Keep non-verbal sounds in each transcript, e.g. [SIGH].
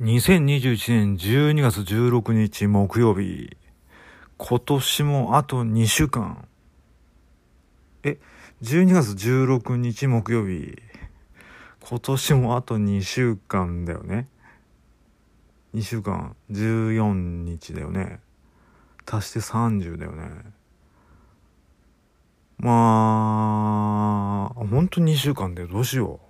2021年12月16日木曜日。今年もあと2週間。え、12月16日木曜日。今年もあと2週間だよね。2週間、14日だよね。足して30だよね。まあ、本当2週間でどうしよう。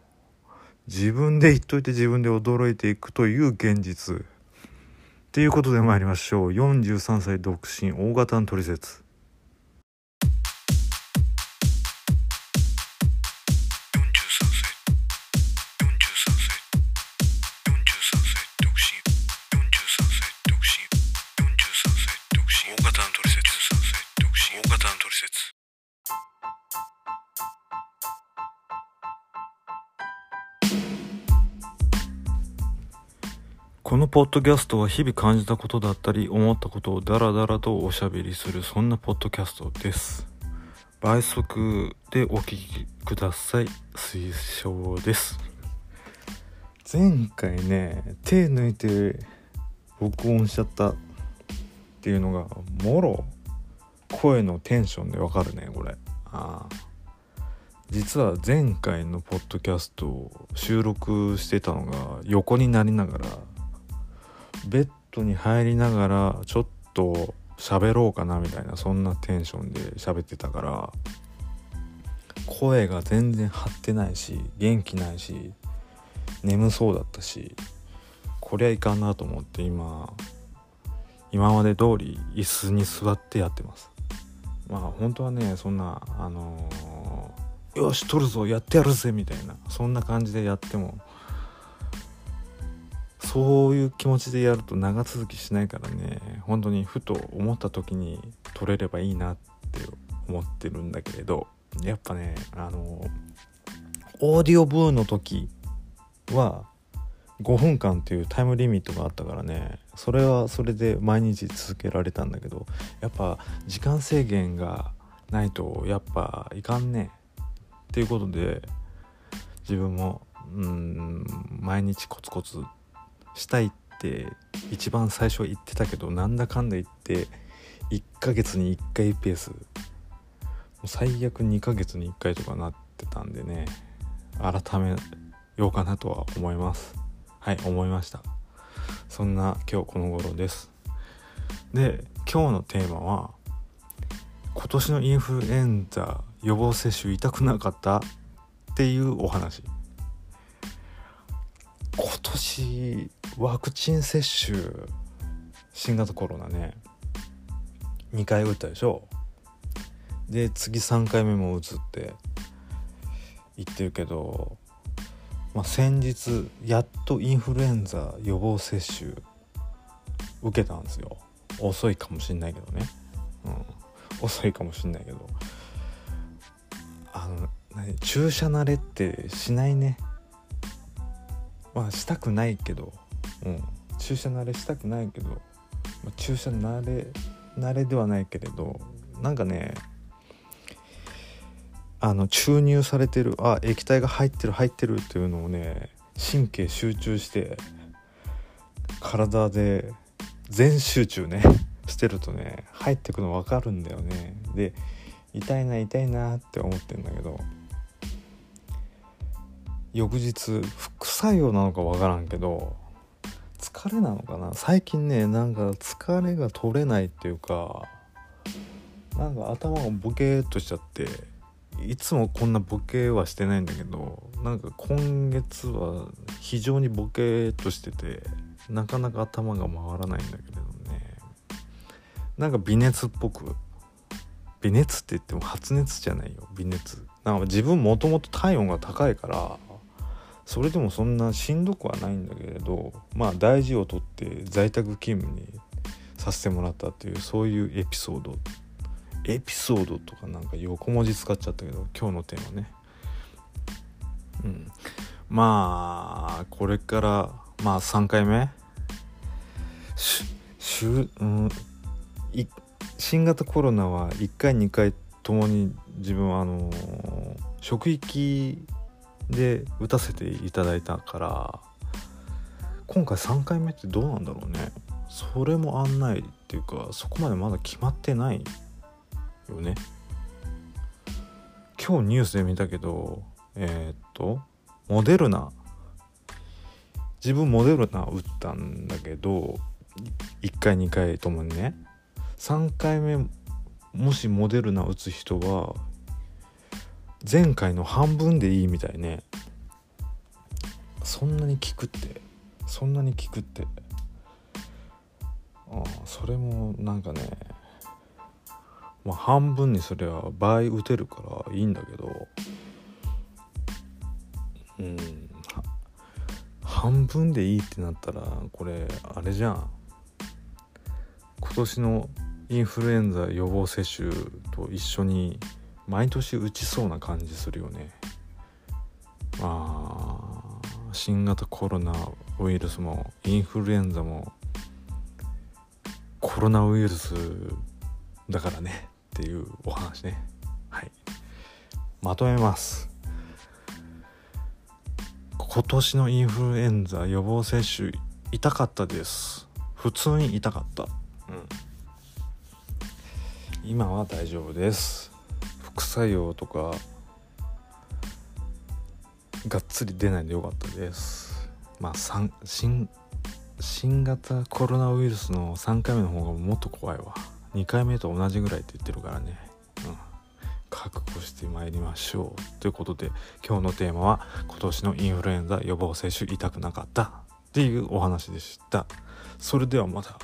自分で言っといて自分で驚いていくという現実。ということで参りましょう。43歳独身大型の取説。このポッドキャストは日々感じたことだったり思ったことをダラダラとおしゃべりするそんなポッドキャストです。倍速でお聞きください。推奨です。前回ね手抜いて録音しちゃったっていうのがもろ声のテンションでわかるねこれ。実は前回のポッドキャストを収録してたのが横になりながらベッドに入りながらちょっと喋ろうかなみたいなそんなテンションで喋ってたから声が全然張ってないし元気ないし眠そうだったしこりゃいかんなと思って今今まで通り椅子に座ってやってます。まあ本当はねそんなあのー、よし取るぞやってやるぜみたいなそんな感じでやってもそういう気持ちでやると長続きしないからね本当にふと思った時に撮れればいいなって思ってるんだけれどやっぱねあのオーディオブーの時は5分間っていうタイムリミットがあったからねそれはそれで毎日続けられたんだけどやっぱ時間制限がないとやっぱいかんねっていうことで自分もうん毎日コツコツしたいって一番最初言ってたけどなんだかんだ言って1ヶ月に1回ペース。最悪2ヶ月に1回とかなってたんでね改めようかなとは思います。はい思いました。そんな今日この頃です。で今日のテーマは今年のインフルエンザ予防接種痛くなかったっていうお話。今年ワクチン接種新型コロナね。2回打ったでしょ。で次3回目も打つって言ってるけど、まあ、先日やっとインフルエンザ予防接種受けたんですよ。遅いかもしんないけどね、うん、遅いかもしんないけど。あの何注射慣れってしないね。まあしたくないけど、うん、注射慣れしたくないけど、まあ、注射慣れ慣れではないけれどなんかねあの注入されてるあ液体が入ってる入ってるっていうのをね神経集中して体で全集中ね [LAUGHS] してるとね入ってくの分かるんだよね。で痛いな痛いなって思ってんだけど翌日副作用なのかわからんけど疲れなのかな？最近ねなんか疲れが取れないっていうかなんか頭がボケーっとしちゃっていつもこんなボケはしてないんだけどなんか今月は非常にボケーっとしててなかなか頭が回らないんだけれどね。なんか微熱っぽく微熱って言っても発熱じゃないよ微熱。なんか自分もともと体温が高いからそれでもそんなしんどくはないんだけれどまあ大事をとって在宅勤務にさせてもらったっていうそういうエピソード。エピソードとかなんか横文字使っちゃったけど今日のテーマね。うん。まあこれからまあ3回目？ししゅ、うん、い新型コロナは1回2回ともに自分はあの職域で打たせていただいたから今回3回目ってどうなんだろうね。それも案内っていうかそこまでまだ決まってないよね。今日ニュースで見たけどえー、っとモデルナ。自分モデルナ打ったんだけど1回2回ともにね。3回目もしモデルナ打つ人は前回の半分でいいみたいね。そんなに効くって。そんなに効くって。あそれもなんかね。まあ半分にすれば倍打てるからいいんだけど。うん。半分でいいってなったらこれあれじゃん。今年のインフルエンザ予防接種と一緒に毎年打ちそうな感じするよね。あ新型コロナウイルスもインフルエンザもコロナウイルスだからねっていうお話ね。はい。まとめます。今年のインフルエンザ予防接種痛かったです。普通に痛かった。うん。今は大丈夫です。副作用とかがっつり出ないんでよかったです。まあ新新型コロナウイルスの3回目の方がもっと怖いわ。2回目と同じぐらいって言ってるからね。うん。覚悟してまいりましょう。ということで今日のテーマは今年のインフルエンザ予防接種痛くなかったっていうお話でした。それではまた。